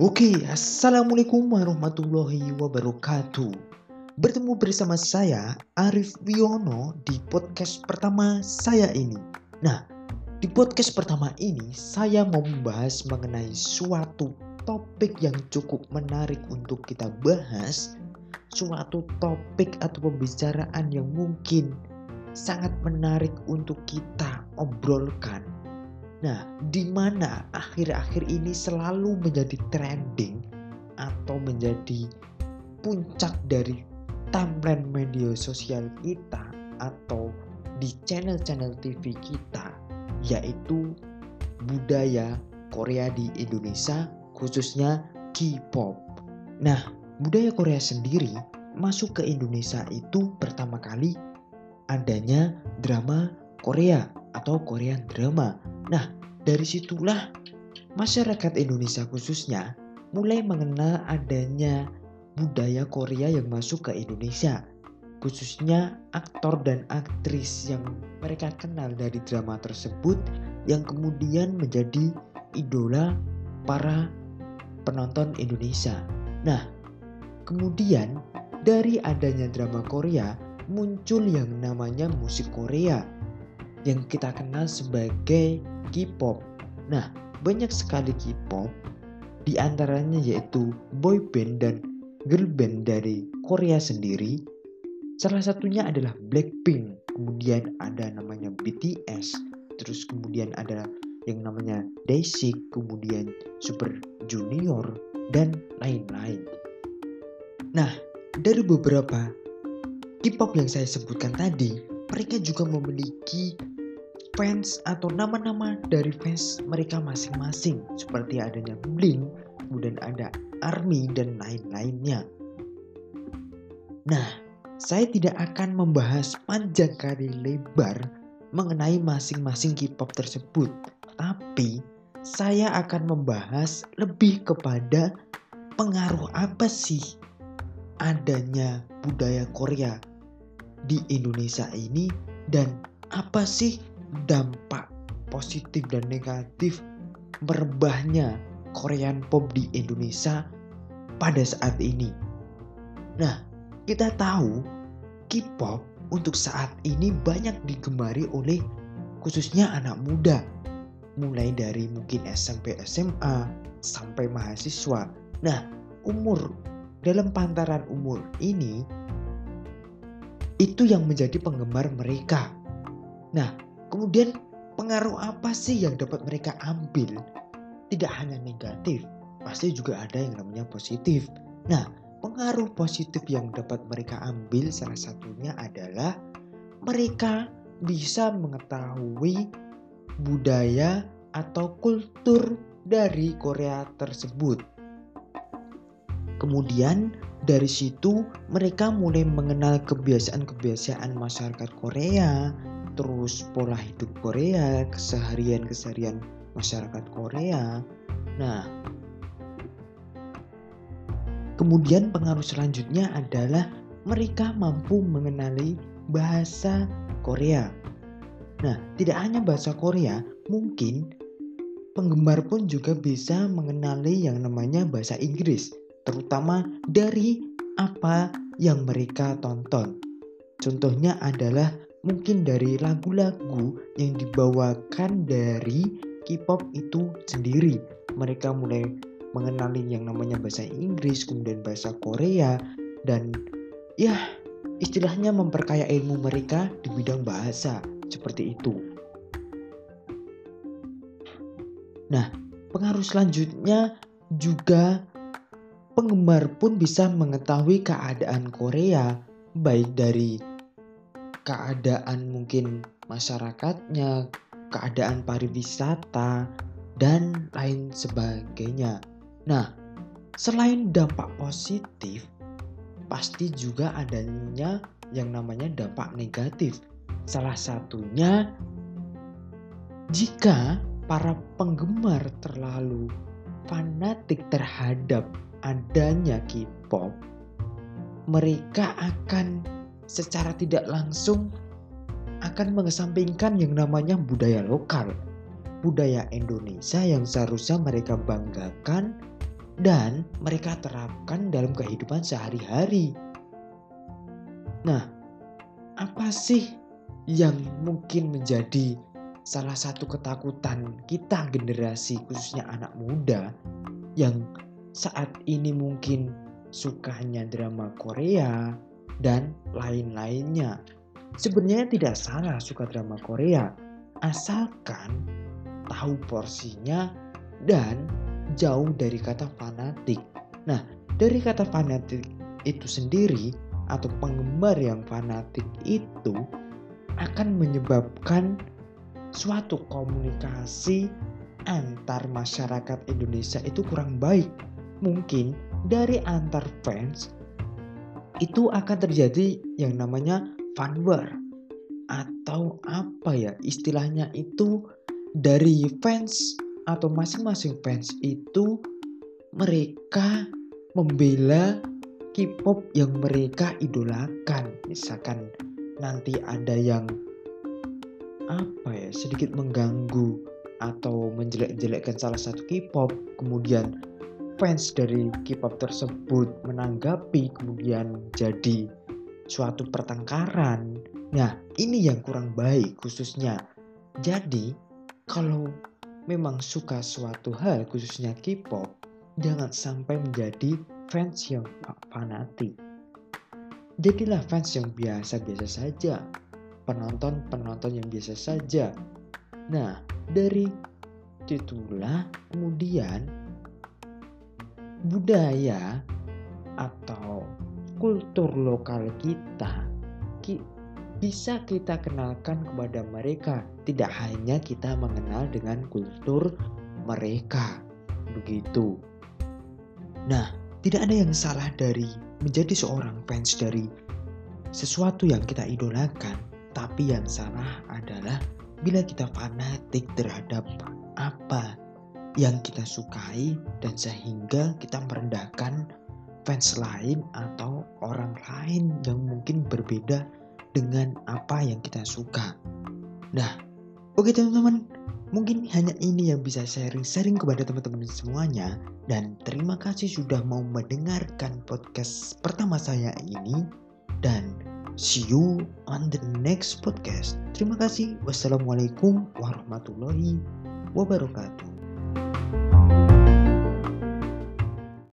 Oke, Assalamualaikum warahmatullahi wabarakatuh. Bertemu bersama saya Arif Wiono di podcast pertama saya ini. Nah, di podcast pertama ini saya mau membahas mengenai suatu topik yang cukup menarik untuk kita bahas. Suatu topik atau pembicaraan yang mungkin sangat menarik untuk kita obrolkan Nah, di mana akhir-akhir ini selalu menjadi trending atau menjadi puncak dari timeline media sosial kita atau di channel-channel TV kita yaitu budaya Korea di Indonesia khususnya K-pop. Nah, budaya Korea sendiri masuk ke Indonesia itu pertama kali adanya drama Korea atau Korean drama. Nah, dari situlah masyarakat Indonesia khususnya mulai mengenal adanya budaya Korea yang masuk ke Indonesia. Khususnya aktor dan aktris yang mereka kenal dari drama tersebut yang kemudian menjadi idola para penonton Indonesia. Nah, kemudian dari adanya drama Korea muncul yang namanya musik Korea yang kita kenal sebagai K-pop. Nah, banyak sekali K-pop di antaranya yaitu boy band dan girl band dari Korea sendiri. Salah satunya adalah Blackpink, kemudian ada namanya BTS, terus kemudian ada yang namanya Day6, kemudian Super Junior dan lain-lain. Nah, dari beberapa K-pop yang saya sebutkan tadi, mereka juga memiliki fans atau nama-nama dari fans mereka masing-masing seperti adanya Blink, kemudian ada Army dan lain-lainnya. Nah, saya tidak akan membahas panjang kali lebar mengenai masing-masing K-pop tersebut, tapi saya akan membahas lebih kepada pengaruh apa sih adanya budaya Korea di Indonesia ini dan apa sih dampak positif dan negatif merebahnya Korean pop di Indonesia pada saat ini. Nah, kita tahu K-pop untuk saat ini banyak digemari oleh khususnya anak muda. Mulai dari mungkin SMP, SMA, sampai mahasiswa. Nah, umur dalam pantaran umur ini itu yang menjadi penggemar mereka. Nah, kemudian pengaruh apa sih yang dapat mereka ambil? Tidak hanya negatif, pasti juga ada yang namanya positif. Nah, pengaruh positif yang dapat mereka ambil salah satunya adalah mereka bisa mengetahui budaya atau kultur dari Korea tersebut. Kemudian dari situ mereka mulai mengenal kebiasaan-kebiasaan masyarakat Korea, terus pola hidup Korea, keseharian-keseharian masyarakat Korea. Nah, kemudian pengaruh selanjutnya adalah mereka mampu mengenali bahasa Korea. Nah, tidak hanya bahasa Korea, mungkin penggemar pun juga bisa mengenali yang namanya bahasa Inggris terutama dari apa yang mereka tonton. Contohnya adalah mungkin dari lagu-lagu yang dibawakan dari K-pop itu sendiri. Mereka mulai mengenali yang namanya bahasa Inggris, kemudian bahasa Korea, dan ya istilahnya memperkaya ilmu mereka di bidang bahasa seperti itu. Nah, pengaruh selanjutnya juga penggemar pun bisa mengetahui keadaan Korea, baik dari keadaan mungkin masyarakatnya, keadaan pariwisata, dan lain sebagainya. Nah, selain dampak positif, pasti juga adanya yang namanya dampak negatif. Salah satunya jika para penggemar terlalu fanatik terhadap adanya K-pop, mereka akan secara tidak langsung akan mengesampingkan yang namanya budaya lokal, budaya Indonesia yang seharusnya mereka banggakan dan mereka terapkan dalam kehidupan sehari-hari. Nah, apa sih yang mungkin menjadi salah satu ketakutan kita generasi khususnya anak muda yang saat ini mungkin sukanya drama Korea dan lain-lainnya. Sebenarnya tidak salah suka drama Korea, asalkan tahu porsinya dan jauh dari kata fanatik. Nah, dari kata fanatik itu sendiri atau penggemar yang fanatik itu akan menyebabkan suatu komunikasi antar masyarakat Indonesia itu kurang baik. Mungkin dari antar fans itu akan terjadi yang namanya fan war atau apa ya istilahnya itu dari fans atau masing-masing fans itu mereka membela K-pop yang mereka idolakan. Misalkan nanti ada yang apa ya sedikit mengganggu atau menjelek-jelekkan salah satu K-pop, kemudian fans dari K-pop tersebut menanggapi kemudian jadi suatu pertengkaran. Nah, ini yang kurang baik khususnya. Jadi, kalau memang suka suatu hal khususnya K-pop, jangan sampai menjadi fans yang fanatik. Jadilah fans yang biasa-biasa saja, penonton-penonton yang biasa saja. Nah, dari itulah kemudian budaya atau kultur lokal kita bisa kita kenalkan kepada mereka. Tidak hanya kita mengenal dengan kultur mereka. Begitu. Nah, tidak ada yang salah dari menjadi seorang fans dari sesuatu yang kita idolakan. Tapi yang salah adalah bila kita fanatik terhadap apa yang kita sukai dan sehingga kita merendahkan fans lain atau orang lain yang mungkin berbeda dengan apa yang kita suka. Nah, oke teman-teman, mungkin hanya ini yang bisa sharing-sharing kepada teman-teman semuanya. Dan terima kasih sudah mau mendengarkan podcast pertama saya ini. Dan see you on the next podcast. Terima kasih. Wassalamualaikum warahmatullahi wabarakatuh.